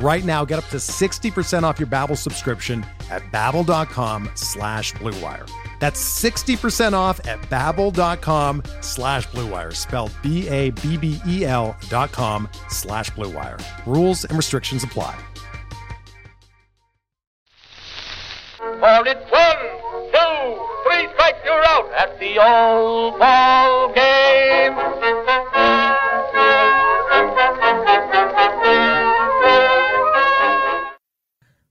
Right now, get up to 60% off your Babbel subscription at babbel.com slash bluewire. That's 60% off at babbel.com slash bluewire, spelled B-A-B-B-E-L dot com slash bluewire. Rules and restrictions apply. For it's one, two, three strikes, you're out at the old ball game.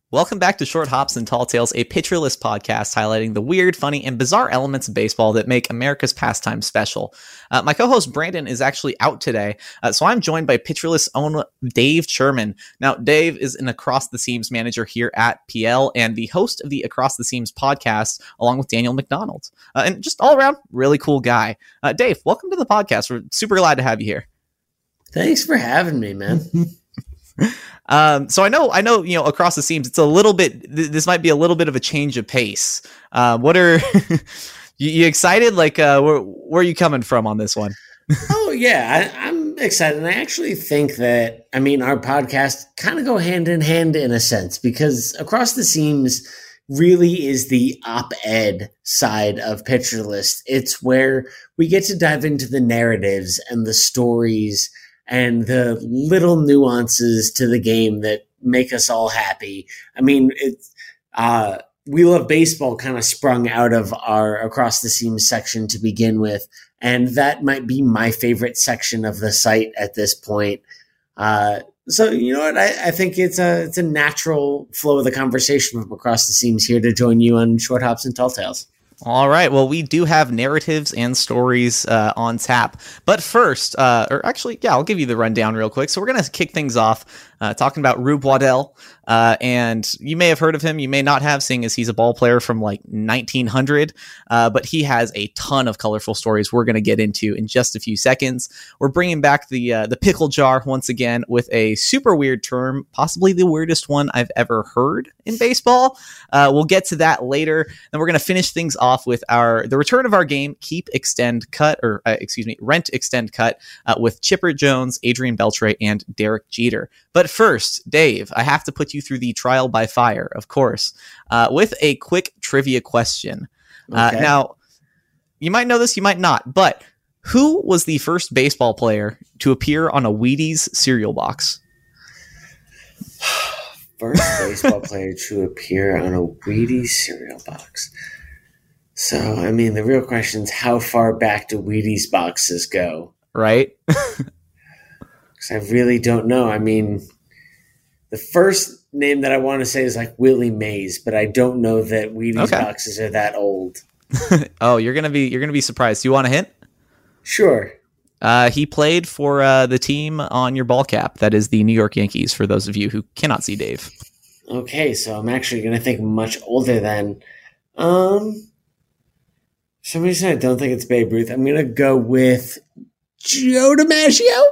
Welcome back to Short Hops and Tall Tales, a Pitcher List podcast highlighting the weird, funny, and bizarre elements of baseball that make America's pastime special. Uh, my co-host Brandon is actually out today, uh, so I'm joined by Pitcher List own Dave Sherman. Now, Dave is an Across the Seams manager here at PL and the host of the Across the Seams podcast, along with Daniel McDonald, uh, and just all around really cool guy. Uh, Dave, welcome to the podcast. We're super glad to have you here. Thanks for having me, man. Um, so I know, I know, you know, across the seams, it's a little bit. Th- this might be a little bit of a change of pace. Uh, what are you, you, excited? Like, uh, where where are you coming from on this one? oh yeah, I, I'm excited. And I actually think that I mean our podcast kind of go hand in hand in a sense because across the seams really is the op-ed side of Pitcher List. It's where we get to dive into the narratives and the stories and the little nuances to the game that make us all happy. I mean, it's, uh, we love baseball kind of sprung out of our across the seams section to begin with. And that might be my favorite section of the site at this point. Uh, so you know what? I, I, think it's a it's a natural flow of the conversation from across the seams here to join you on short hops and tall tales. All right. Well, we do have narratives and stories uh, on tap. But first, uh, or actually, yeah, I'll give you the rundown real quick. So we're going to kick things off uh, talking about Rube Waddell. Uh, and you may have heard of him, you may not have, seeing as he's a ball player from like 1900. Uh, but he has a ton of colorful stories we're going to get into in just a few seconds. We're bringing back the uh, the pickle jar once again with a super weird term, possibly the weirdest one I've ever heard in baseball. We'll get to that later. Then we're going to finish things off with our the return of our game, keep extend cut or uh, excuse me, rent extend cut uh, with Chipper Jones, Adrian Beltre, and Derek Jeter. But first, Dave, I have to put you through the trial by fire, of course, uh, with a quick trivia question. Uh, okay. Now, you might know this, you might not, but who was the first baseball player to appear on a Wheaties cereal box? first baseball player to appear on a Wheaties cereal box. So, I mean, the real question is how far back do Wheaties boxes go? Right? Because I really don't know. I mean, the first name that I want to say is like Willie Mays, but I don't know that Wheaties okay. boxes are that old. oh, you're gonna be you're gonna be surprised. Do you want a hint? Sure. Uh, he played for uh, the team on your ball cap. That is the New York Yankees. For those of you who cannot see Dave. Okay, so I'm actually gonna think much older than. Um, some reason I don't think it's Babe Ruth. I'm gonna go with Joe DiMaggio.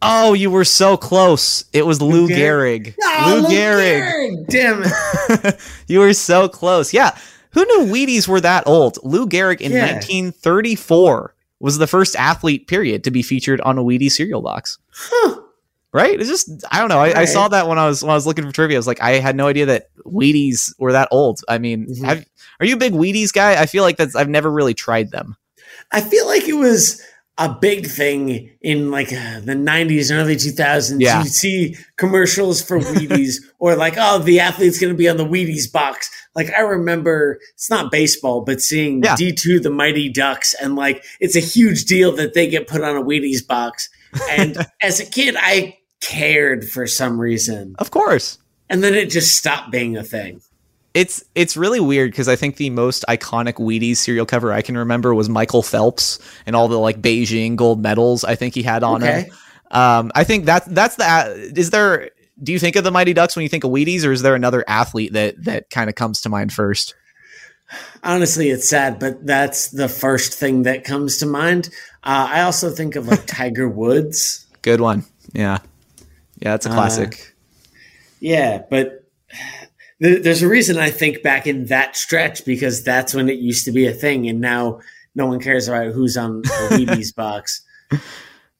Oh, you were so close. It was Lou, Lou Gehrig. Oh, Lou, Lou Gehrig. Gehrig. Damn it. you were so close. Yeah. Who knew Wheaties were that old? Lou Gehrig in yeah. 1934 was the first athlete, period, to be featured on a Wheaties cereal box. Huh. Right? It's just I don't know. I, right. I, saw that when I was when I was looking for trivia. I was like, I had no idea that Wheaties were that old. I mean, mm-hmm. have, are you a big Wheaties guy? I feel like that's I've never really tried them. I feel like it was a big thing in like uh, the 90s and early 2000s. Yeah. You'd see commercials for Wheaties or like, oh, the athlete's going to be on the Wheaties box. Like, I remember it's not baseball, but seeing Yeah. D2, the Mighty Ducks, and like, it's a huge deal that they get put on a Wheaties box. And as a kid, I cared for some reason. Of course. And then it just stopped being a thing. It's it's really weird because I think the most iconic Wheaties cereal cover I can remember was Michael Phelps and all the like Beijing gold medals I think he had on Okay. him. Um, I think that's that's the is there. Do you think of the Mighty Ducks when you think of Wheaties, or is there another athlete that that kind of comes to mind first? Honestly, it's sad, but that's the first thing that comes to mind. Uh, I also think of like Tiger Woods. Good one. Yeah, yeah, it's a Uh, classic. Yeah, but th- there's a reason I think back in that stretch because that's when it used to be a thing, and now no one cares about who's on the Wheaties box.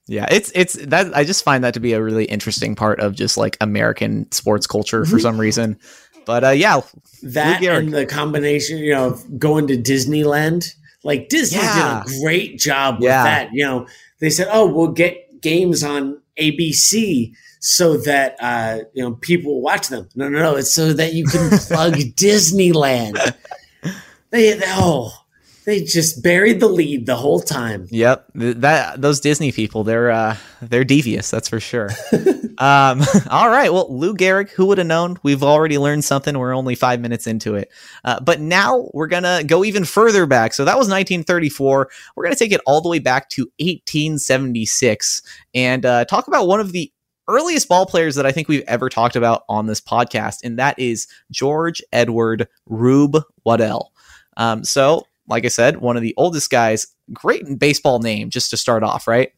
Yeah, it's it's that I just find that to be a really interesting part of just like American sports culture Mm-hmm. for some reason. But uh, yeah, That and the combination, you know, going to Disneyland. Like Disney Yeah. did a great job with Yeah. that. You know, they said, "Oh, we'll get games on ABC." So that uh, you know people will watch them. No, no, no. It's so that you can plug Disneyland. They, they oh, they just buried the lead the whole time. Yep, that those Disney people, they're uh, they're devious, that's for sure. um, all right, well, Lou Gehrig, who would have known? We've already learned something. We're only five minutes into it, uh, but now we're gonna go even further back. So that was 1934. We're gonna take it all the way back to 1876 and uh, talk about one of the earliest ball players that I think we've ever talked about on this podcast, and that is George Edward Rube Waddell. Um, so, like I said, one of the oldest guys. Great baseball name, just to start off, right?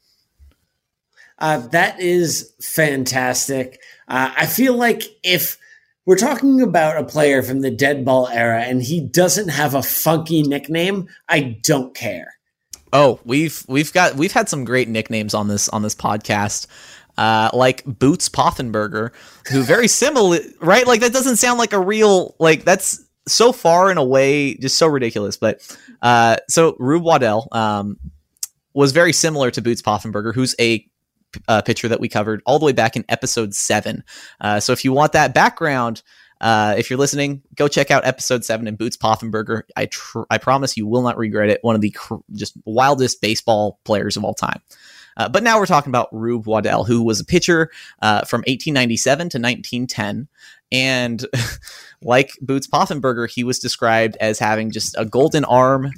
Uh, that is fantastic. Uh, I feel like if we're talking about a player from the dead ball era and he doesn't have a funky nickname, I don't care. Oh, we've we've got we've had some great nicknames on this on this podcast. Uh, like Boots Poffenberger, who very similar, right? Like that doesn't sound like a real like that's so far in a way just so ridiculous. But uh, so Rube Waddell um, was very similar to Boots Poffenberger, who's a uh, pitcher that we covered all the way back in episode seven. Uh, so if you want that background, uh, if you're listening, go check out episode seven and Boots Poffenberger. I tr- I promise you will not regret it. One of the cr- just wildest baseball players of all time. Uh, but now we're talking about Rube Waddell, who was a pitcher uh, from 1897 to 1910. And like Boots Poffenberger, he was described as having just a golden arm,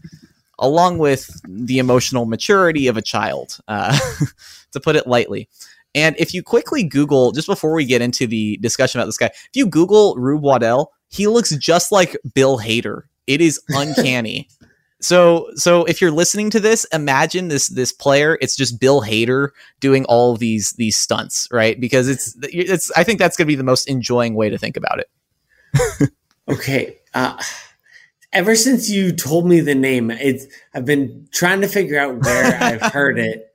along with the emotional maturity of a child, uh, to put it lightly. And if you quickly Google, just before we get into the discussion about this guy, if you Google Rube Waddell, he looks just like Bill Hader. It is uncanny. so, so if you're listening to this, imagine this this player. It's just Bill Hader doing all these these stunts, right? Because it's it's. I think that's going to be the most enjoying way to think about it. Okay. Uh, ever since you told me the name, it's I've been trying to figure out where I've heard it.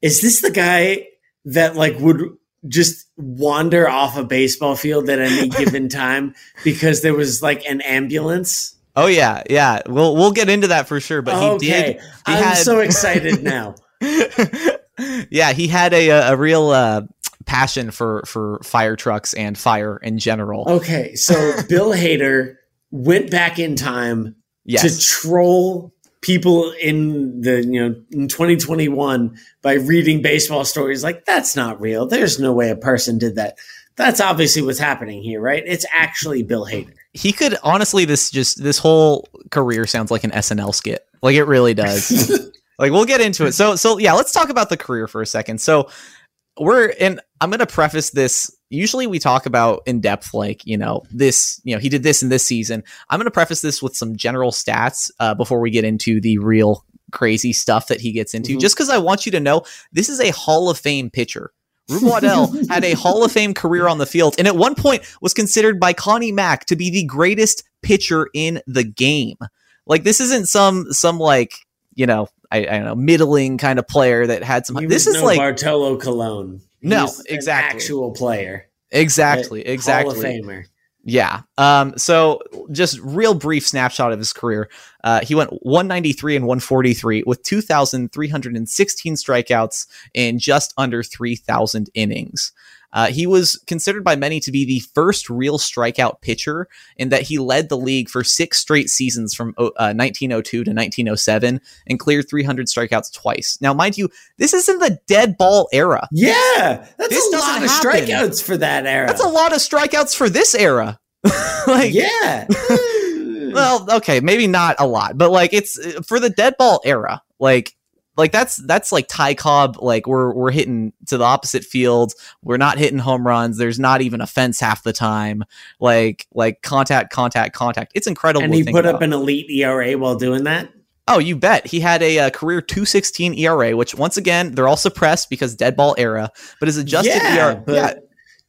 Is this the guy that like would just wander off a baseball field at any given time because there was like an ambulance? Oh yeah, yeah. We'll we'll get into that for sure. But he okay. did. He I'm had, so excited now. yeah, he had a a, a real uh, passion for for fire trucks and fire in general. Okay, so Bill Hader went back in time yes. to troll people in the you know in 2021 by reading baseball stories like that's not real. There's no way a person did that. That's obviously what's happening here, right? It's actually Bill Hader. he could honestly this just this whole career sounds like an SNL skit. Like it really does. like we'll get into it. So so yeah, let's talk about the career for a second. So we're and I'm going to preface this usually we talk about in depth like, you know, this, you know, he did this in this season. I'm going to preface this with some general stats uh, before we get into the real crazy stuff that he gets into Mhm. just cuz I want you to know this is a Hall of Fame pitcher. Rube Waddell had a Hall of Fame career on the field and at one point was considered by Connie Mack to be the greatest pitcher in the game. Like this isn't some some like, you know, I, I don't know, middling kind of player that had some this is like Bartolo Colon. No, an exactly. actual player. exactly, Exactly. Hall of Famer. Yeah. Um, so just real brief snapshot of his career. Uh, he went 193 and 143 with 2,316 strikeouts in just under 3,000 innings. Uh, he was considered by many to be the first real strikeout pitcher in that he led the league for six straight seasons from uh, 1902 to 1907 and cleared 300 strikeouts twice. Now, mind you, this is in the dead ball era. Yeah, that's This a lot of happen. strikeouts for that era. That's a lot of strikeouts for this era. like, yeah. well, okay, maybe not a lot, but like it's uh, for the dead ball era. Like, like that's that's like Ty Cobb. Like we're we're hitting to the opposite field. We're not hitting home runs. There's not even a fence half the time. Like like contact, contact, contact. It's incredible. and he put about. up an elite ERA while doing that. Oh, you bet. He had a, uh career 216 ERA, which once again, they're all suppressed because dead ball era, but his adjusted yeah, ERA. but yeah,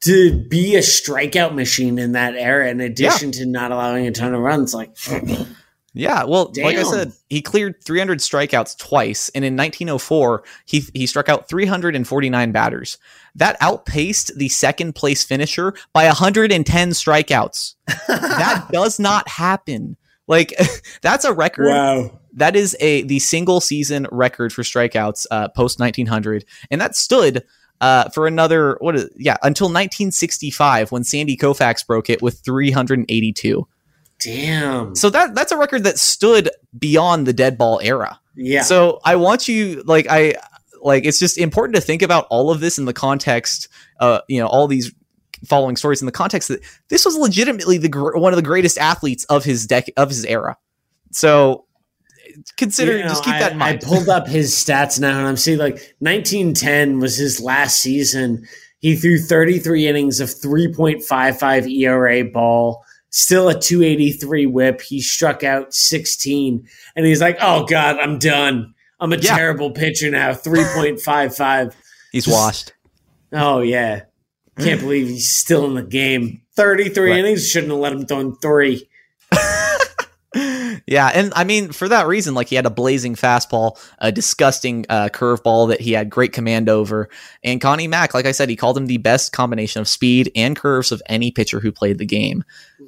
to be a strikeout machine in that era, in addition to not allowing a ton of runs, like yeah. Well, like I said, he cleared 300 strikeouts twice, and in 1904, he he struck out 349 batters. That outpaced the second place finisher by 110 strikeouts. that does not happen. Like that's a record wow. that is a the single season record for strikeouts uh, post 1900 and that stood uh, for another what is yeah until 1965 when sandy koufax broke it with 382 Damn. so that that's a record that stood beyond the dead ball era yeah. so i want you like i like it's just important to think about all of this in the context uh you know all these following stories in the context that this was legitimately the gr- one of the greatest athletes of his dec of his era so consider You know, just keep I, that in mind I pulled up his stats now, and I'm seeing like 1910 was his last season. He threw 33 innings of 3.55 ERA ball, still a 283 whip. He struck out 16, and he's like, "Oh God, I'm done. I'm a Yeah. terrible pitcher now. 3.55. he's just- washed oh yeah, can't believe he's still in the game. 33 Right. innings shouldn't have let him throw in three. Yeah, and I mean for that reason, like he had a blazing fastball, a disgusting uh, curveball that he had great command over, and Connie Mack, like I said, he called him the best combination of speed and curves of any pitcher who played the game.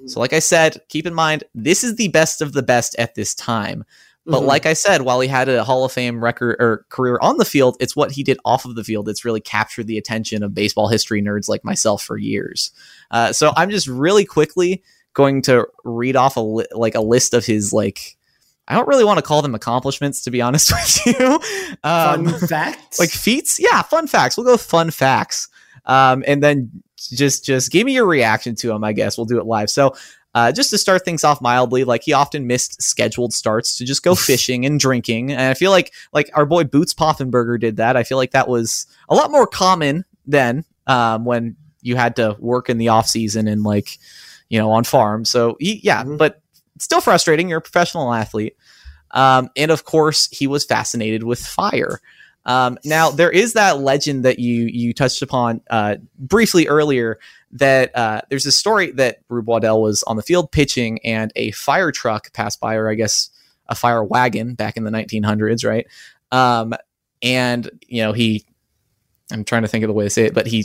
So, like I said, keep in mind this is the best of the best at this time. But Mhm. like I said, while he had a Hall of Fame record or career on the field, it's what he did off of the field that's really captured the attention of baseball history nerds like myself for years. Uh, so I'm just really quickly going to read off a li- like a list of his like I don't really want to call them accomplishments to be honest with you. Um, fun facts, like feats, yeah, fun facts. We'll go with fun facts, um, and then just just give me your reaction to them. I guess we'll do it live. So. Uh, just to start things off mildly, like he often missed scheduled starts to just go fishing and drinking, and I feel like like our boy Boots Poffenberger did that. I feel like that was a lot more common then um, when you had to work in the off season and like you know on farms. So he, yeah, Mhm. but still frustrating. You're a professional athlete, um, and of course he was fascinated with fire. Um, now there is that legend that you you touched upon uh, briefly earlier that uh, there's a story that Rube Waddell was on the field pitching and a fire truck passed by, or I guess a fire wagon back in the 1900s, right? Um, and you know he, I'm trying to think of the way to say it, but he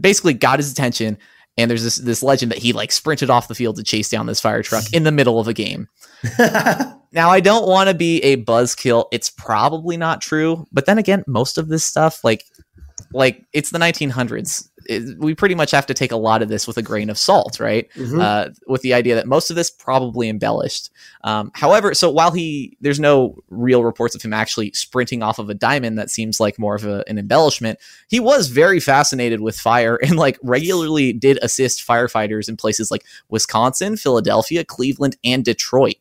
basically got his attention. And there's this this legend that he like sprinted off the field to chase down this fire truck in the middle of a game. Now, I don't want to be a buzzkill. It's probably not true, but then again, most of this stuff, like, like it's the 1900s. It- we pretty much have to take a lot of this with a grain of salt, right? Mhm. Uh, with the idea that most of this probably embellished. Um, however, so while he, there's no real reports of him actually sprinting off of a diamond. That seems like more of a, an embellishment. He was very fascinated with fire and like regularly did assist firefighters in places like Wisconsin, Philadelphia, Cleveland, and Detroit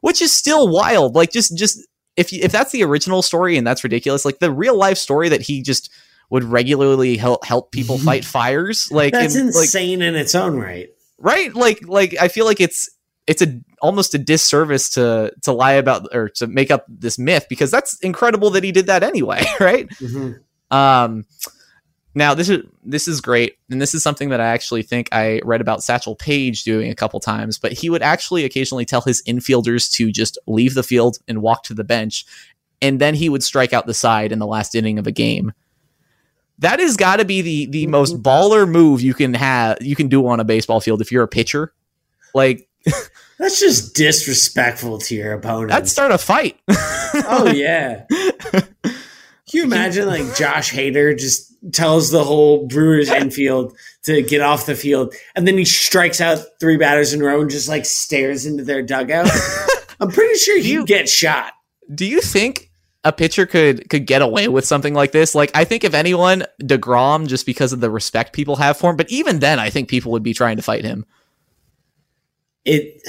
which is still wild. Like just just if you, if that's the original story and that's ridiculous, like the real life story that he just would regularly help help people fight fires, like That's in- like insane in its own right. right, like like I feel like it's it's a almost a disservice to to lie about or to make up this myth because that's incredible that he did that anyway, right? Mhm. Um, now this is this is great, and this is something that I actually think I read about Satchel Paige doing a couple times. But he would actually occasionally tell his infielders to just leave the field and walk to the bench, and then he would strike out the side in the last inning of a game. That has got to be the the most baller move you can have you can do on a baseball field if you're a pitcher. Like That's just disrespectful to your opponent. That'd start a fight. oh yeah. Can you imagine like Josh Hader just tells the whole Brewers infield to get off the field, and then he strikes out three batters in a row and just like stares into their dugout? I'm pretty sure he'd You- get shot. Do you think a pitcher could could get away with something like this? Like I think if anyone, Degrom, just because of the respect people have for him. But even then, I think people would be trying to fight him. It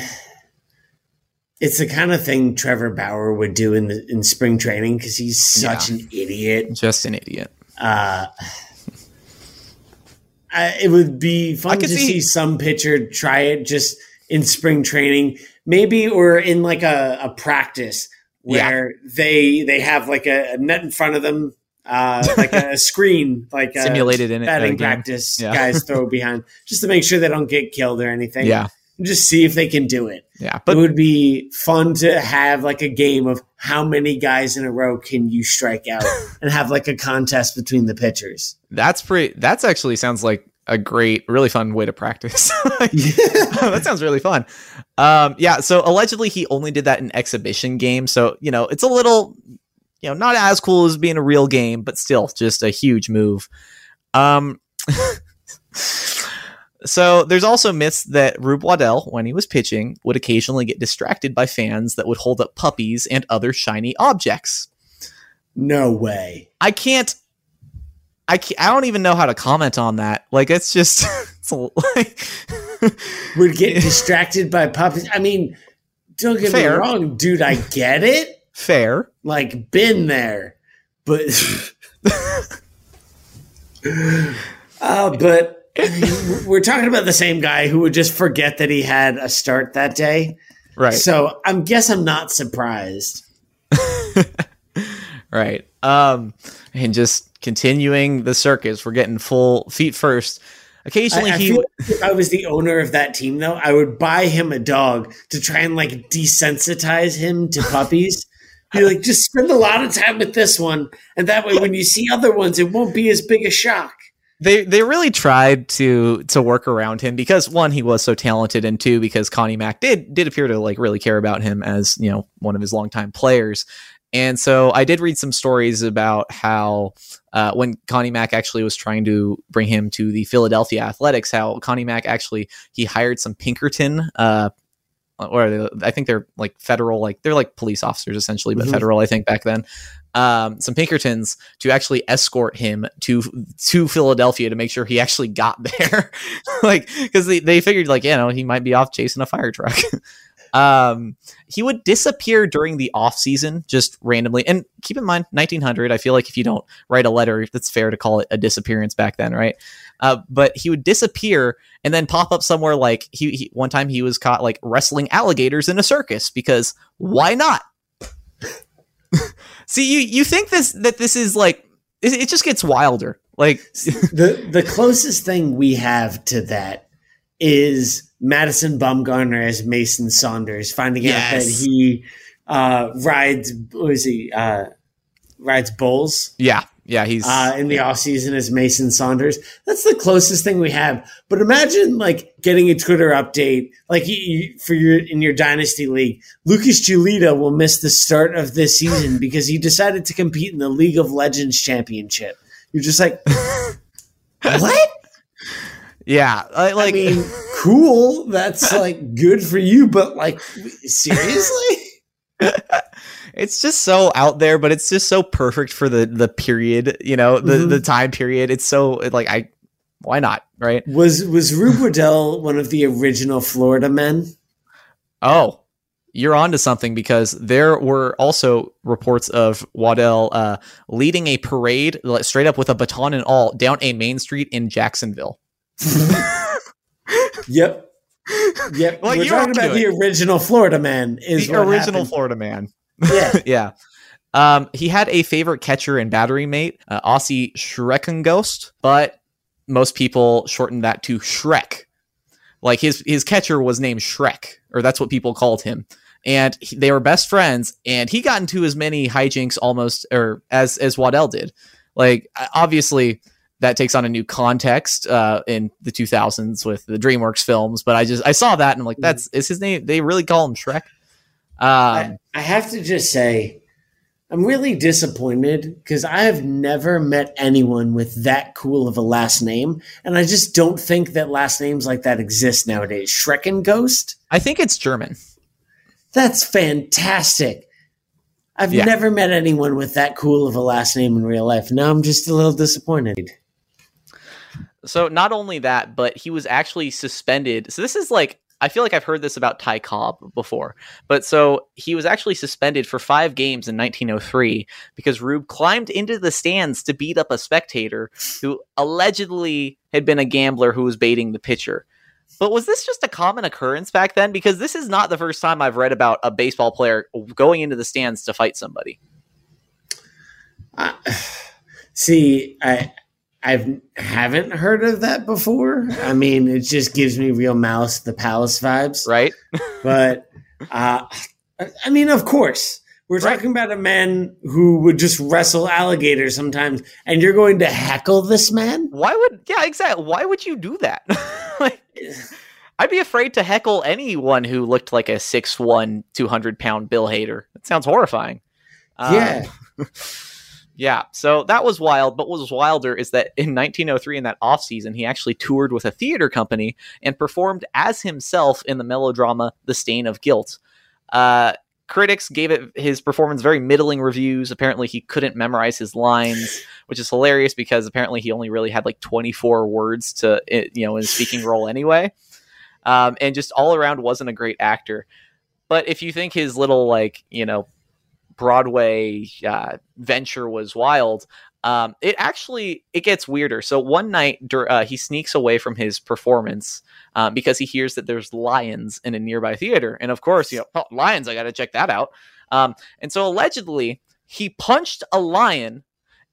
it's the kind of thing Trevor Bauer would do in the in spring training because he's such Yeah. an idiot. Just an idiot. Uh, I, it would be fun to see, see- some pitcher try it just in spring training, maybe or in like a, a practice where they they have like a, a net in front of them, uh, like a screen, like a Simulated in it, batting uh, practice. Yeah. Guys throw behind just to make sure they don't get killed or anything. Yeah, And just see if they can do it. yeah. But it would be fun to have like a game of how many guys in a row can you strike out and have like a contest between the pitchers. that's pretty. That's actually sounds like a great, really fun way to practice. that sounds really fun. Um, yeah. So allegedly, he only did that in exhibition games. So you know, it's a little, you know, not as cool as being a real game, but still, just a huge move. Um. So there's also myths that Rube Waddell, when he was pitching, would occasionally get distracted by fans that would hold up puppies and other shiny objects. No way. I can't. I I don't even know how to comment on that. Like it's just it's like Would get distracted by puppies. I mean, don't get Fair. me wrong, dude. I get it. fair. Like, been there, but. uh, but we're talking about the same guy who would just forget that he had a start that day. Right. So I'm guess I'm not surprised. Right. Um and just continuing the circus, we're getting full feet first. Occasionally I, I he like if I was the owner of that team, though, I would buy him a dog to try and like desensitize him to puppies. Be like, just spend a lot of time with this one, and that way, when you see other ones, it won't be as big a shock. they they really tried to to work around him because one he was so talented and two because Connie Mack did did appear to like really care about him as you know one of his longtime players and so I did read some stories about how uh, when Connie Mack actually was trying to bring him to the Philadelphia Athletics how Connie Mack actually he hired some Pinkerton uh or they- I think they're like federal like they're like police officers essentially but Mhm. federal I think back then um, some Pinkertons to actually escort him to to Philadelphia to make sure he actually got there, like because they, they figured like you know he might be off chasing a fire truck. um, he would disappear during the off season just randomly, and keep in mind 1900. I feel like if you don't write a letter, that's fair to call it a disappearance back then, right? Uh, but he would disappear and then pop up somewhere like he, he one time he was caught like wrestling alligators in a circus because why not? See, you you think this that this is like it, it just gets wilder. Like the The closest thing we have to that is Madison Bumgarner as Mason Saunders finding out that he uh, rides. What is he? Uh, rides bulls. yeah, yeah, he's uh, in the off season as Mason Saunders. That's the closest thing we have. But imagine like getting a Twitter update, like you, you, for your in your dynasty league. Lucas Giolito will miss the start of this season because he decided to compete in the League of Legends Championship. You're just like, what? yeah, like I mean, cool. That's like good for you, but like, seriously? it's just so out there, but it's just so perfect for the the period, you know, the Mhm. the time period. It's so like I why not, right? Was was Rube Waddell one of the original Florida men? Oh, you're onto something because there were also reports of Waddell uh, leading a parade straight up with a baton and all down a main street in Jacksonville. Yep. Yep. Well, We're you're talking about the original Florida man is the original happened. Florida man. Yeah. yeah. Um, he had a favorite catcher and battery mate, uh, Ossee Schreckengost, but most people shortened that to Shrek. Like his his catcher was named Shrek, or that's what people called him. And he- they were best friends, and he got into as many hijinks almost, or as as Waddell did. Like obviously, that takes on a new context uh, in the 2000s with the DreamWorks films. But I just I saw that and I'm like, that's is his name? They really call him Shrek. Um, I, I have to just say, I'm really disappointed because I have never met anyone with that cool of a last name, and I just don't think that last names like that exist nowadays. Schreckengost. I think it's German. That's fantastic. I've Yeah. never met anyone with that cool of a last name in real life. Now I'm just a little disappointed. So not only that, but he was actually suspended. So this is like I feel like I've heard this about Ty Cobb before, but so he was actually suspended for five games in 1903 because Rube climbed into the stands to beat up a spectator who allegedly had been a gambler who was baiting the pitcher. But was this just a common occurrence back then? Because this is not the first time I've read about a baseball player going into the stands to fight somebody. Uh, see, I I haven't heard of that before. I mean, it just gives me real Malice the Palace vibes. Right? But uh, I mean, of course, we're Right. talking about a man who would just wrestle alligators sometimes, and you're going to heckle this man. Why would yeah, exactly. Why would you do that? like I'd be afraid to heckle anyone who looked like a 6'1", 200 pound Bill Hader. That sounds horrifying. Um, Yeah. So that was wild. But what was wilder is that in 1903, in that off season, he actually toured with a theater company and performed as himself in the melodrama The Stain of Guilt. Uh, critics gave it his performance very middling reviews. Apparently, he couldn't memorize his lines, which is hilarious because apparently he only really had like 24 words to eh, you know in speaking role anyway. Um, and just all around wasn't a great actor. But if you think his little like you know Broadway uh, venture was wild. Um, it actually it gets weirder. So one night uh, he sneaks away from his performance um, because he hears that there's lions in a nearby theater, and of course, you know, oh, lions. I got to check that out. Um, and so allegedly he punched a lion,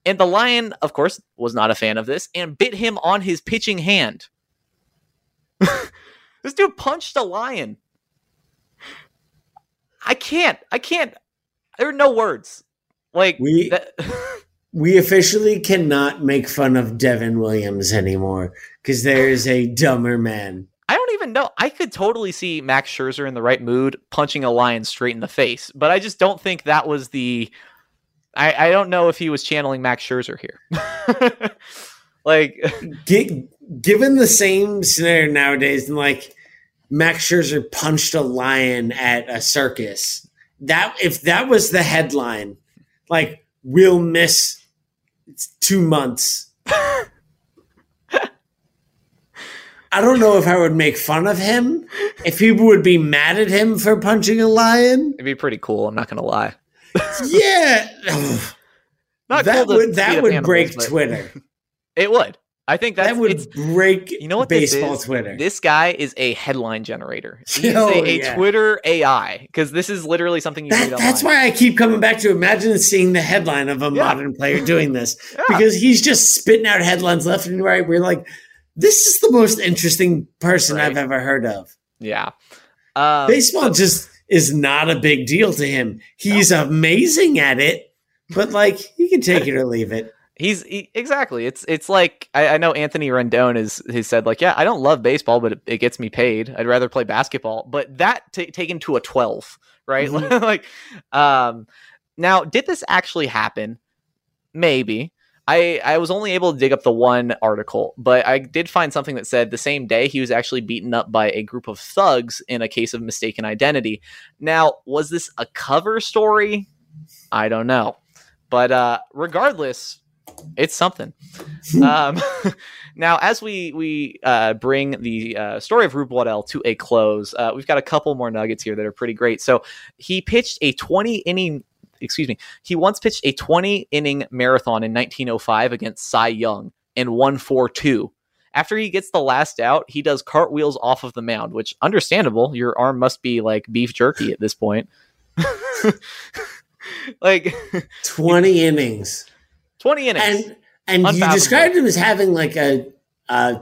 and the lion, of course, was not a fan of this and bit him on his pitching hand. this dude punched a lion. I can't. I can't. There are no words. Like We- that- We officially cannot make fun of Devin Williams anymore because there is a dumber man. I don't even know. I could totally see Max Scherzer in the right mood punching a lion straight in the face, but I just don't think that was the. I, I don't know if he was channeling Max Scherzer here. like, Gi- given the same scenario nowadays, and like Max Scherzer punched a lion at a circus, that if that was the headline, like we'll miss two months. I don't know if I would make fun of him. If people would be mad at him for punching a lion, it'd be pretty cool. I'm not gonna lie. yeah, that cool would that would animals, break Twitter. It would. I think that's That would break you know what this baseball is? Twitter. This guy is a headline generator. He's Oh, a, a yeah. Twitter AI because this is literally something you That- that's why I keep coming back to imagine seeing the headline of a Yeah. modern player doing this Yeah. because he's just spitting out headlines left and right. We're like, this is the most interesting person Right. I've ever heard of. Yeah. Um, Baseball just is not a big deal to him. He's amazing at it, but like he can take it or leave it. He's he, exactly. It's it's like I, I know Anthony Rendon is has said like, yeah, I don't love baseball, but it, it gets me paid. I'd rather play basketball. But that t- taken to a twelve, right? Mhm. like, um, now did this actually happen? Maybe. I I was only able to dig up the one article, but I did find something that said the same day he was actually beaten up by a group of thugs in a case of mistaken identity. Now, was this a cover story? I don't know. But uh regardless, it's something. um, now, as we we uh, bring the uh, story of Rube Waddell to a close, uh, we've got a couple more nuggets here that are pretty great. So he pitched a 20 inning. Excuse me. He once pitched a 20 inning marathon in 1905 against Cy Young and won 4 2. After he gets the last out, he does cartwheels off of the mound, which understandable. Your arm must be like beef jerky at this point. like 20 innings. 20 innings. And and you described him as having like a, a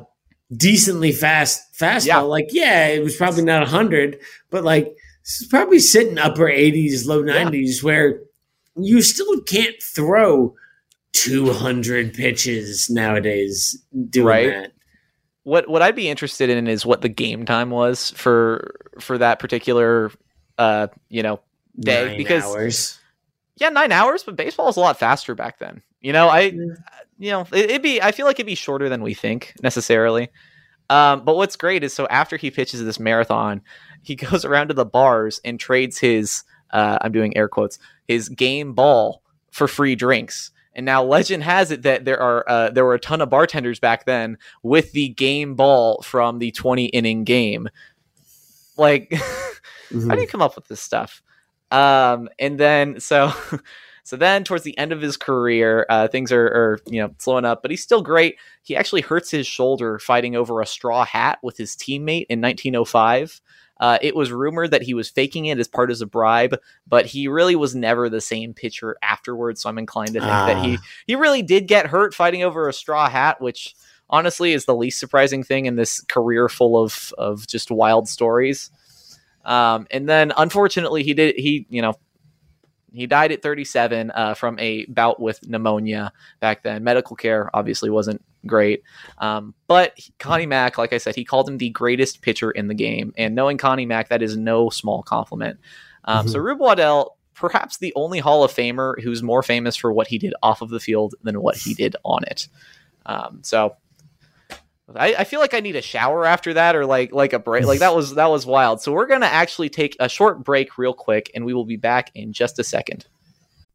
decently fast fastball. Yeah. Like, yeah, it was probably not hundred, but like it's probably sitting upper eighties, low Yeah. nineties, where you still can't throw 200 pitches nowadays doing Right. that. what what I'd be interested in is what the game time was for for that particular uh you know day Nine because hours. yeah nine hours but baseball was a lot faster back then you know I you know it, it'd be I feel like it'd be shorter than we think necessarily um but what's great is so after he pitches this marathon he goes around to the bars and trades his uh I'm doing air quotes his game ball for free drinks and now legend has it that there are uh, there were a ton of bartenders back then with the game ball from the 20 inning game. Like, Mhm. how do you come up with this stuff? Um, and then so so then towards the end of his career, uh, things are, are you know slowing up, but he's still great. He actually hurts his shoulder fighting over a straw hat with his teammate in 1905. Uh, it was rumored that he was faking it as part of a bribe, but he really was never the same pitcher afterwards. So I'm inclined to think that he Ah. he really did get hurt fighting over a straw hat, which honestly is the least surprising thing in this career full of of just wild stories. Um, and then unfortunately, he did he you know he died at 37 uh, from a bout with pneumonia back then. Medical care obviously wasn't great, um, but Connie Mack, like I said, he called him the greatest pitcher in the game. And knowing Connie Mack, that is no small compliment. Um, So Rube Waddell, perhaps the only Hall of Famer who's more famous for what he did off of the field than what he did on it. Um, so I, I feel like I need a shower after that, or like like a break. Like that was that was wild. So we're gonna actually take a short break real quick, and we will be back in just a second.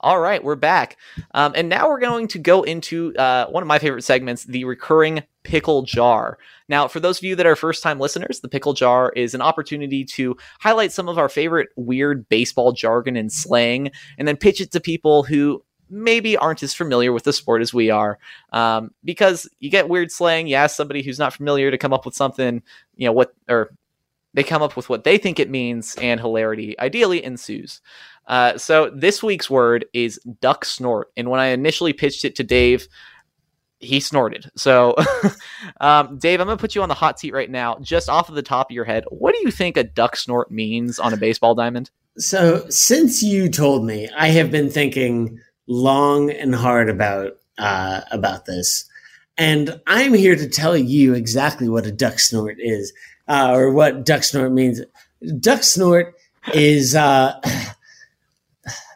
All right, we're back. Um, and now we're going to go into uh, one of my favorite segments, the recurring pickle jar. Now, for those of you that are first time listeners, the pickle jar is an opportunity to highlight some of our favorite weird baseball jargon and slang, and then pitch it to people who maybe aren't as familiar with the sport as we are. Um, because you get weird slang, you ask somebody who's not familiar to come up with something, you know, what, or they come up with what they think it means, and hilarity ideally ensues. Uh, so this week's word is duck snort, and when I initially pitched it to Dave, he snorted. So, um, Dave, I'm gonna put you on the hot seat right now, just off of the top of your head. What do you think a duck snort means on a baseball diamond? So, since you told me, I have been thinking long and hard about uh, about this, and I'm here to tell you exactly what a duck snort is, uh, or what duck snort means. Duck snort is uh,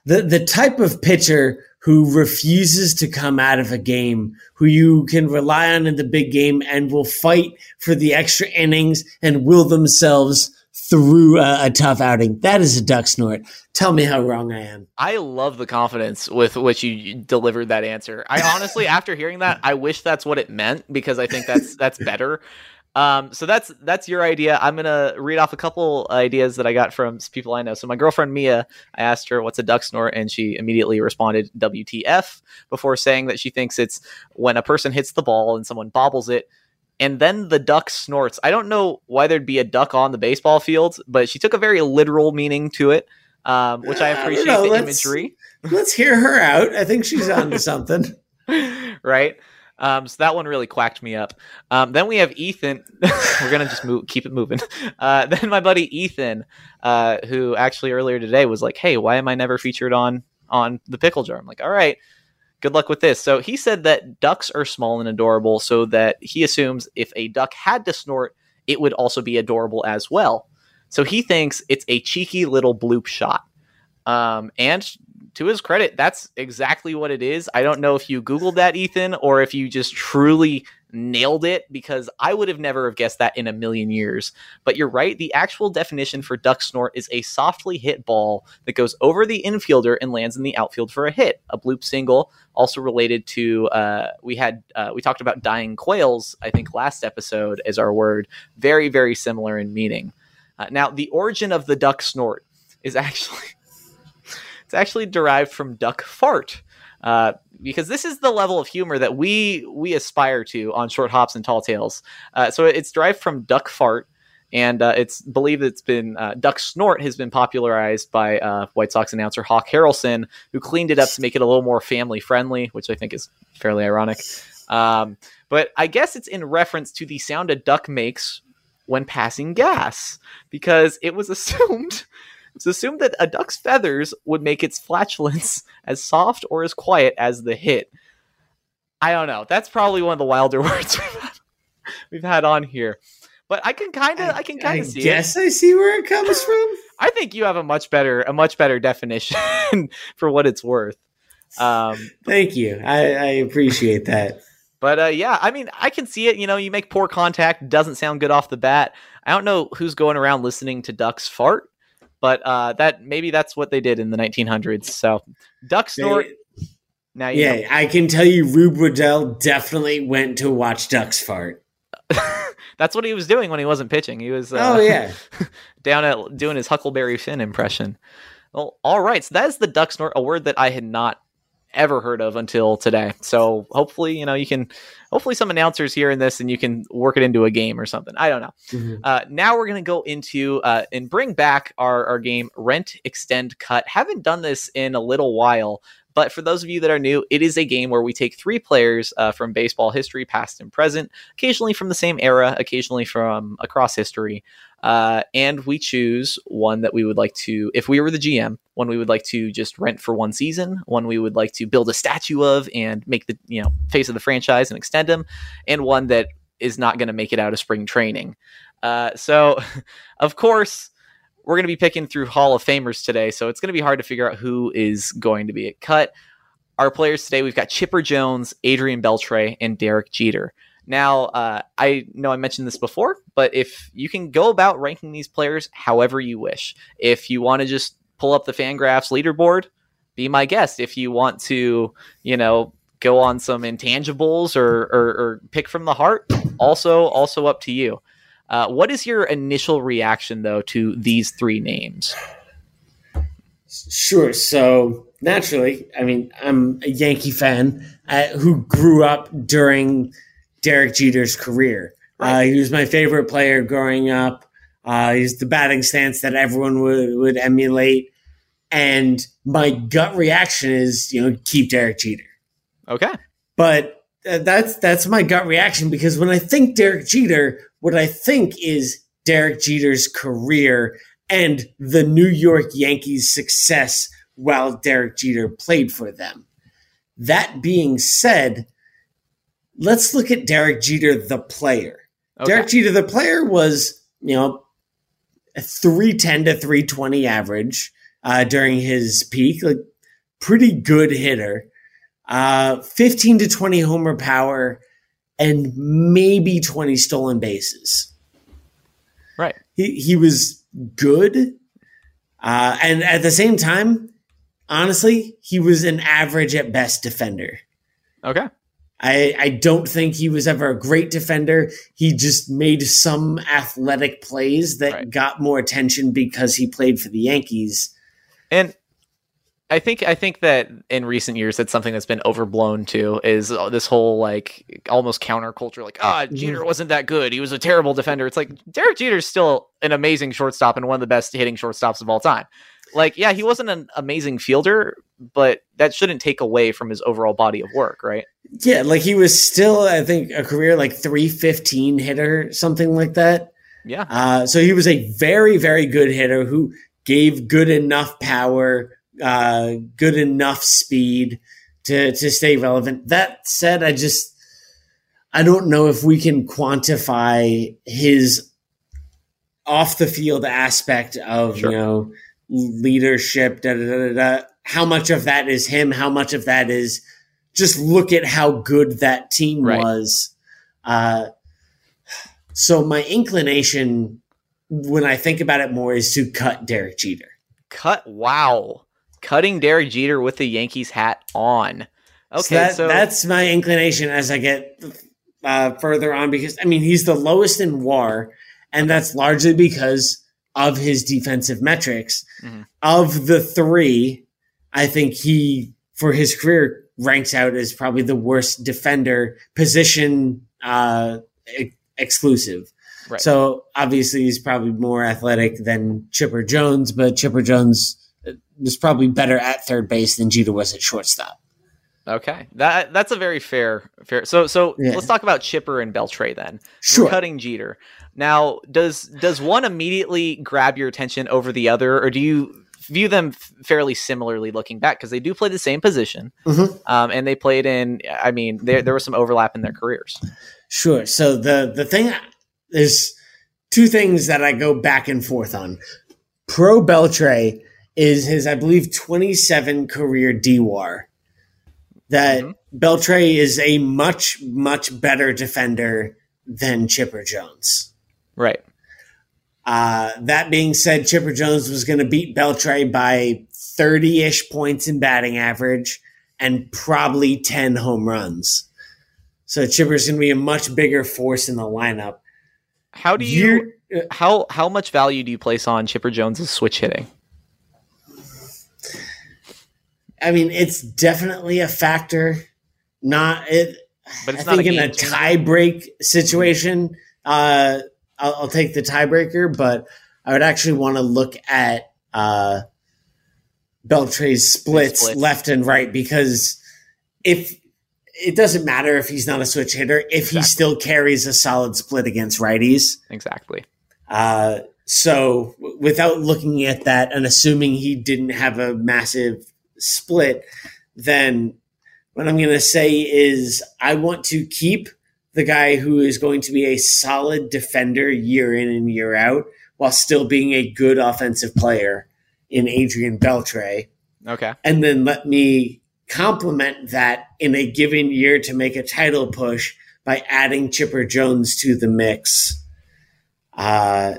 the the type of pitcher who refuses to come out of a game, who you can rely on in the big game, and will fight for the extra innings and will themselves through a, a tough outing. That is a duck snort. Tell me how wrong I am. I love the confidence with which you delivered that answer. I honestly, after hearing that, I wish that's what it meant because I think that's that's better. Um, so that's that's your idea. I'm gonna read off a couple ideas that I got from people I know. So my girlfriend Mia, I asked her what's a duck snort, and she immediately responded WTF before saying that she thinks it's when a person hits the ball and someone bobbles it. And then the duck snorts. I don't know why there'd be a duck on the baseball field, but she took a very literal meaning to it, um, which I I appreciate know, the let's- imagery. Let's hear her out. I think she's on to something. right? Um, so that one really quacked me up. Um, then we have Ethan. We're gonna just move, keep it moving. Uh, then my buddy Ethan, uh, who actually earlier today was like, "Hey, why am I never featured on on the pickle jar?" I'm like, "All right, good luck with this." So he said that ducks are small and adorable, so that he assumes if a duck had to snort, it would also be adorable as well. So he thinks it's a cheeky little bloop shot. Um, and to his credit, that's exactly what it is. I don't know if you Googled that, Ethan, or if you just truly nailed it because I would have never have guessed that in a million years. But you're right. The actual definition for duck snort is a softly hit ball that goes over the infielder and lands in the outfield for a hit. A bloop single, also related to uh, we had uh, we talked about dying quails. I think last episode is our word. Very very similar in meaning. Uh, now the origin of the duck snort is actually it's actually derived from duck fart. Uh, because this is the level of humor that we we aspire to on short hops and tall tales. Uh, so it's derived from duck fart, and uh, it's believed it's been uh, duck snort has been popularized by uh, White Sox announcer Hawk Harrelson, who cleaned it up to make it a little more family friendly, which I think is fairly ironic. Um, but I guess it's in reference to the sound a duck makes when passing gas, because it was assumed it's assumed that a duck's feathers would make its flatulence as soft or as quiet as the hit. I don't know. That's probably one of the wilder words we've had, we've had on here. But I can kind of, I, I, can kind of see. Yes, I see where it comes from. I think you have a much better, a much better definition for what it's worth. Um, Thank you. I, I appreciate that. But uh, yeah, I mean, I can see it. You know, you make poor contact, doesn't sound good off the bat. I don't know who's going around listening to ducks fart, but uh, that maybe that's what they did in the 1900s. So duck snort. They, now yeah, know. I can tell you, Rube Waddell definitely went to watch ducks fart. that's what he was doing when he wasn't pitching. He was uh, oh yeah down at doing his Huckleberry Finn impression. Well, all right. So that is the duck snort, a word that I had not ever heard of until today. So hopefully, you know, you can hopefully some announcers hearing this and you can work it into a game or something. I don't know. Mm-hmm. Uh, now we're going to go into uh, and bring back our, our game Rent, Extend, Cut. Haven't done this in a little while. But for those of you that are new, it is a game where we take three players uh, from baseball history, past and present, occasionally from the same era, occasionally from across history, uh, and we choose one that we would like to, if we were the GM, one we would like to just rent for one season, one we would like to build a statue of and make the you know face of the franchise and extend them, and one that is not going to make it out of spring training. Uh, so, of course, we're going to be picking through Hall of Famers today, so it's going to be hard to figure out who is going to be a cut. Our players today, we've got Chipper Jones, Adrian Beltre, and Derek Jeter. Now, uh, I know I mentioned this before, but if you can go about ranking these players however you wish, if you want to just pull up the Fangraphs leaderboard, be my guest. If you want to, you know, go on some intangibles or, or, or pick from the heart, also also up to you. Uh, what is your initial reaction though to these three names? Sure. So naturally, I mean, I'm a Yankee fan uh, who grew up during Derek Jeter's career. Right. Uh, he was my favorite player growing up. Uh, he's the batting stance that everyone would, would emulate. And my gut reaction is, you know, keep Derek Jeter. Okay. But uh, that's that's my gut reaction because when I think Derek Jeter, what I think is Derek Jeter's career and the New York Yankees' success while Derek Jeter played for them. That being said, let's look at Derek Jeter, the player. Okay. Derek Jeter, the player, was, you know, a 310 to 320 average uh, during his peak, like pretty good hitter. Uh, 15 to 20 homer power and maybe 20 stolen bases. Right. He, he was good. Uh, and at the same time, honestly, he was an average at best defender. Okay. I, I don't think he was ever a great defender. He just made some athletic plays that right. got more attention because he played for the Yankees. And I think I think that in recent years that's something that's been overblown too is this whole like almost counterculture like ah oh, Jeter wasn't that good he was a terrible defender it's like Derek Jeter's still an amazing shortstop and one of the best hitting shortstops of all time like yeah he wasn't an amazing fielder but that shouldn't take away from his overall body of work right yeah, like he was still, I think, a career like 315 hitter, something like that. Yeah. Uh, so he was a very, very good hitter who gave good enough power, uh, good enough speed to, to stay relevant. That said, I just, I don't know if we can quantify his off the field aspect of, sure. you know, leadership, da, da, da, da, how much of that is him? How much of that is just look at how good that team Right. was? Uh, so my inclination when I think about it more is to cut Derek Jeter. Cut. Wow. Cutting Derek Jeter with the Yankees hat on. Okay, so, that, so that's my inclination as I get uh, further on because I mean he's the lowest in WAR, and that's largely because of his defensive metrics. Mhm. Of the three, I think he for his career ranks out as probably the worst defender position uh, e- exclusive. Right. So obviously he's probably more athletic than Chipper Jones, but Chipper Jones uh, was probably better at third base than Jeter was at shortstop. Okay, that that's a very fair fair. So so Yeah. let's talk about Chipper and Beltre then. Sure. We're cutting Jeter. Now, does does one immediately grab your attention over the other, or do you view them fairly similarly looking back? Because they do play the same position, Mhm. um, and they played in. I mean, there there was some overlap in their careers. Sure. So the the thing is two things that I go back and forth on. Pro Beltre is his, I believe, 27 career DWAR. That Mhm. Beltre is a much much better defender than Chipper Jones. Right. Uh, that being said, Chipper Jones was going to beat Beltre by 30 ish points in batting average and probably 10 home runs. So Chipper's going to be a much bigger force in the lineup. How do you? You're- How how much value do you place on Chipper Jones's switch hitting? I mean, it's definitely a factor. Not it. But it's I think in a game changer. tie break situation, uh, I'll, I'll take the tiebreaker, but I would actually want to look at uh, Beltre's splits, Splits. left and right because if it doesn't matter if he's not a switch hitter, if he still carries a solid split against righties. Exactly. Uh, so w- without looking at that and assuming he didn't have a massive split, then what I'm going to say is I want to keep the guy who is going to be a solid defender year in and year out while still being a good offensive player in Adrian Beltre. Okay. And then let me complement that in a given year to make a title push by adding Chipper Jones to the mix uh,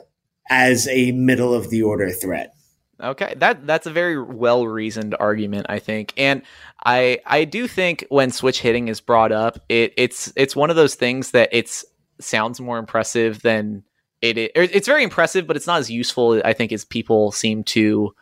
as a middle of the order threat. Okay, that that's a very well reasoned argument, I think, and I I do think when switch hitting is brought up, it it's it's one of those things that it's sounds more impressive than it is. It's very impressive, but it's not as useful, I think, as people seem to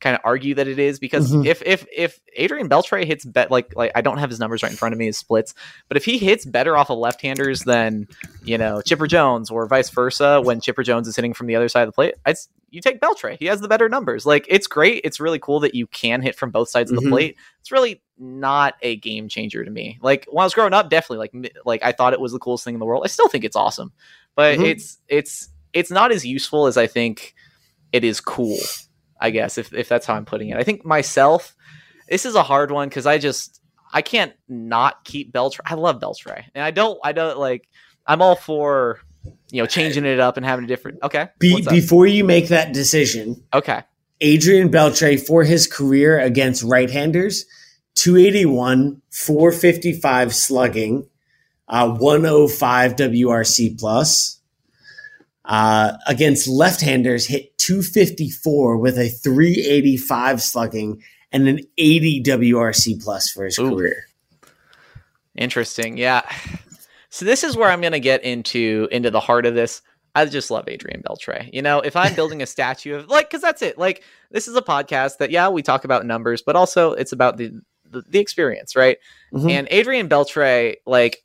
kind of argue that it is. Because Mhm. if if if Adrian Beltre hits bet like like I don't have his numbers right in front of me, his splits, but if he hits better off of left handers than you know Chipper Jones or vice versa, when Chipper Jones is hitting from the other side of the plate, I'd, you take Beltre. He has the better numbers. Like it's great. It's really cool that you can hit from both sides of the Mhm. plate. It's really not a game changer to me. Like when I was growing up, definitely like like I thought it was the coolest thing in the world. I still think it's awesome, but Mhm. it's it's it's not as useful as I think it is cool. I guess if if that's how I'm putting it. I think myself, this is a hard one because I just I can't not keep Beltre. I love Beltre, and I don't I don't like. I'm all for you know changing it up and having a different. Okay, Be- before you make that decision, okay, Adrian Beltre for his career against right-handers, 281, 455 slugging, uh, 105 WRC plus. Uh, against left-handers, hit 254 with a 385 slugging and an 80 WRC plus for his Ooh. career. interesting. Yeah. So this is where I'm going to get into into the heart of this. I just love Adrian Beltre. You know, if I'm building a statue of like, because that's it. Like, this is a podcast that yeah, we talk about numbers, but also it's about the the, the experience, right? Mhm. And Adrian Beltre, like,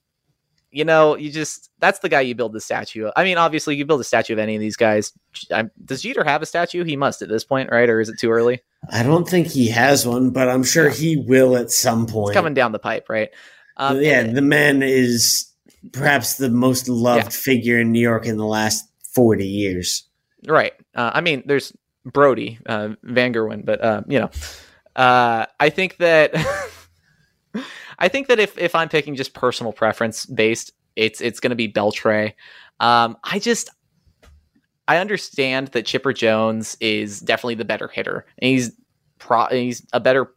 you know, you just that's the guy you build the statue. of. I mean, obviously, you build a statue of any of these guys. I'm, does Jeter have a statue? He must at this point, right? Or is it too early? I don't think he has one, but I'm sure he will at some point. It's coming down the pipe, right? Um, yeah, and- the man is perhaps the most loved Yeah. figure in New York in the last 40 years. Right. Uh, I mean, there's Brodie, uh, Van Wagenen, but uh, you know, uh, I think that I think that if if I'm picking just personal preference based, it's it's going to be Beltre. Um, I just I understand that Chipper Jones is definitely the better hitter, and he's pro, he's a better.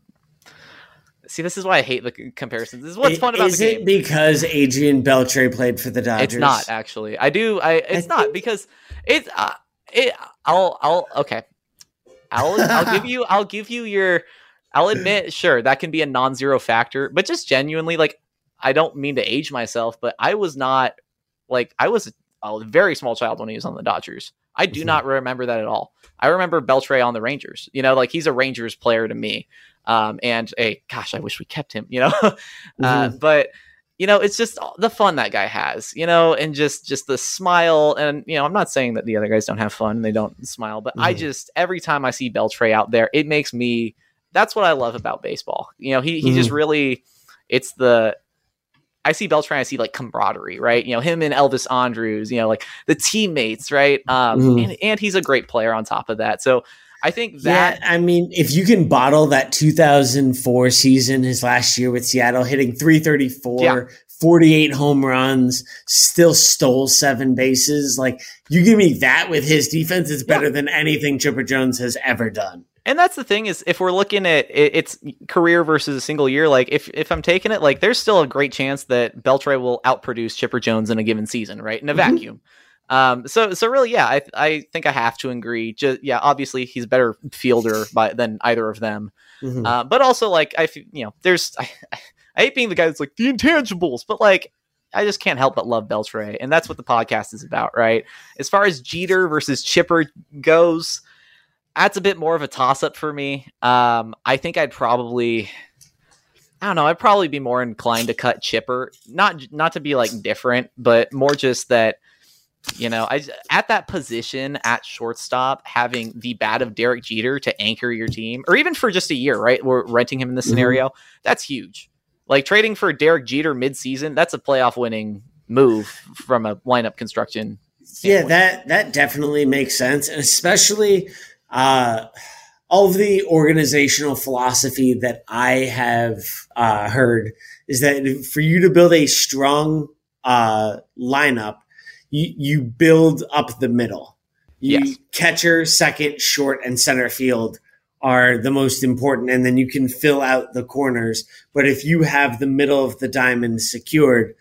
See, this is why I hate the comparisons. This is what's fun about is the it because Adrian Beltre played for the Dodgers? It's not actually. I do. I. It's not think- because it's. Uh, it. I'll. I'll. Okay. I'll. I'll give you. I'll give you your. I'll admit, sure, that can be a non-zero factor, but just genuinely, like, I don't mean to age myself, but I was not like I was a very small child when he was on the Dodgers. I do Mhm. not remember that at all. I remember Beltre on the Rangers. You know, like he's a Rangers player to me. Um, and hey, gosh, I wish we kept him. You know, uh, Mhm. but you know, it's just the fun that guy has. You know, and just just the smile. And you know, I'm not saying that the other guys don't have fun. and They don't smile, but I Mhm. just every time I see Beltre out there, it makes me. That's what I love about baseball. You know, he he just really. It's the I see Beltran, I see like camaraderie, right? You know, him and Elvis Andrus, you know, like the teammates, right? Um, Mhm. and, and he's a great player on top of that. So I think that yeah, I mean, if you can bottle that 2004 season, his last year with Seattle, hitting 334, Yeah. 48 home runs, still stole seven bases, like you give me that with his defense, it's better than anything Chipper Jones has ever done. And that's the thing is if we're looking at it, it's career versus a single year, like if if I'm taking it, like there's still a great chance that Beltre will outproduce Chipper Jones in a given season, right? In a Mhm. vacuum. Um, so so really, yeah, I I think I have to agree. Just yeah, obviously he's a better fielder by than either of them. Mhm. Uh, but also like I, you know, there's I, I hate being the guy that's like the intangibles, but like I just can't help but love Beltre, and that's what the podcast is about, right? As far as Jeter versus Chipper goes, that's a bit more of a toss up for me. Um, I think I'd probably. I don't know. I'd probably be more inclined to cut Chipper, not not to be like different, but more just that you know, I at that position at shortstop, having the bat of Derek Jeter to anchor your team, or even for just a year, right? We're renting him in this Mhm. scenario. That's huge. Like trading for Derek Jeter mid-season, that's a playoff winning move from a lineup construction. Yeah, that that definitely makes sense, and especially uh, all of the organizational philosophy that I have uh, heard is that for you to build a strong uh, lineup, you you build up the middle. You, Yes. Catcher, second, short, and center field are the most important, and then you can fill out the corners. But if you have the middle of the diamond secured,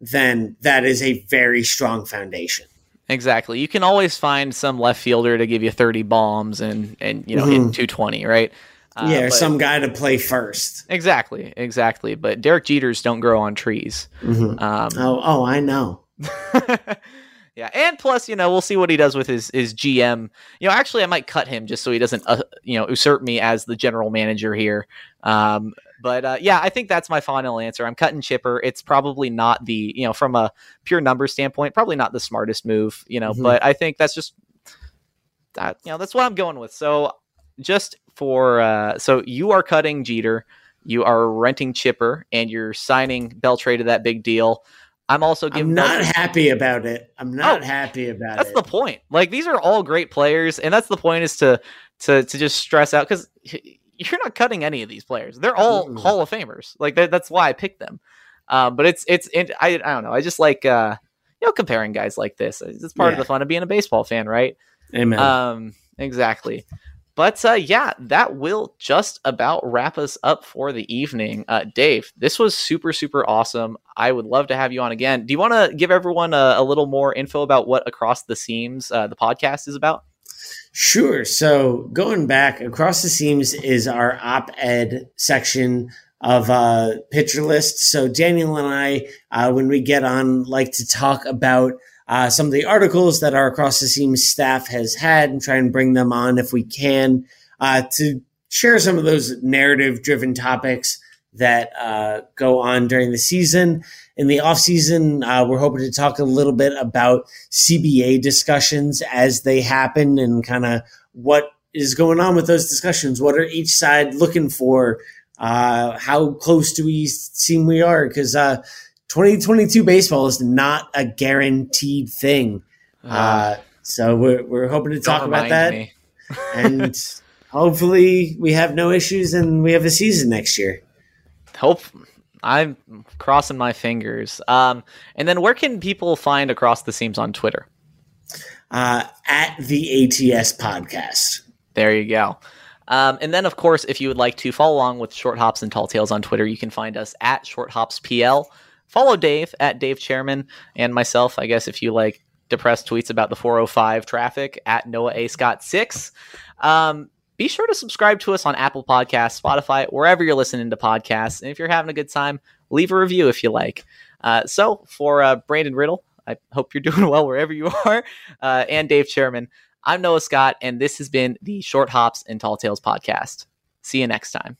then that is a very strong foundation. Exactly. You can always find some left fielder to give you 30 bombs and and you know Mhm. hit 220, right? Uh, yeah, or but- some guy to play first. Exactly, exactly. But Derek Jeters don't grow on trees. Um, Oh, oh, I know. yeah, and plus, you know, we'll see what he does with his his GM. You know, actually, I might cut him just so he doesn't, uh, you know, usurp me as the general manager here. Um, but uh, yeah, I think that's my final answer. I'm cutting Chipper. It's probably not the, you know, from a pure number standpoint, probably not the smartest move, you know. Mhm. But I think that's just that, you know, that's what I'm going with. So just for, uh, so you are cutting Jeter, you are renting Chipper, and you're signing Beltre to that big deal. I'm also giving. I'm not happy about it. I'm not Oh, happy about that's it. That's the point. Like these are all great players, and that's the point is to to to just stress out because you're not cutting any of these players. They're all. Hall of Famers. Like that, that's why I picked them. Um, but it's it's it, I I don't know. I just like uh you know comparing guys like this. It's part of the fun of being a baseball fan, right? Amen. Um, exactly. But uh, yeah, that will just about wrap us up for the evening. Uh, Dave, this was super, super awesome. I would love to have you on again. Do you want to give everyone a, a little more info about what Across the Seams, uh, the podcast, is about? Sure. So going back across the seams is our op-ed section of uh, Pitcher List. So Daniel and I, uh, when we get on, like to talk about uh, some of the articles that our across the seams staff has had and try and bring them on if we can uh, to share some of those narrative-driven topics that uh, go on during the season. In the off season, uh, we're hoping to talk a little bit about CBA discussions as they happen and kind of what is going on with those discussions. What are each side looking for? Uh, how close do we seem we are? Because uh, 2022 baseball is not a guaranteed thing. Uh, so we're, we're hoping to talk about that. and hopefully we have no issues and we have a season next year. Hope I'm crossing my fingers. Um, and then where can people find Across the Seams on Twitter? uh, at the ATS podcast. There you go. Um, and then, of course, if you would like to follow along with Short Hops and Tall Tales on Twitter, you can find us at Short Hops PL. Follow Dave at Dave Chairman and myself, I guess, if you like depressed tweets about the 405 traffic at Noah A. Scott 6. Um, be sure to subscribe to us on Apple Podcasts, Spotify, wherever you're listening to podcasts. And if you're having a good time, leave a review if you like. Uh, so, for uh, Brandon Riddle, I hope you're doing well wherever you are, uh, and Dave Chairman, I'm Noah Scott, and this has been the Short Hops and Tall Tales podcast. See you next time.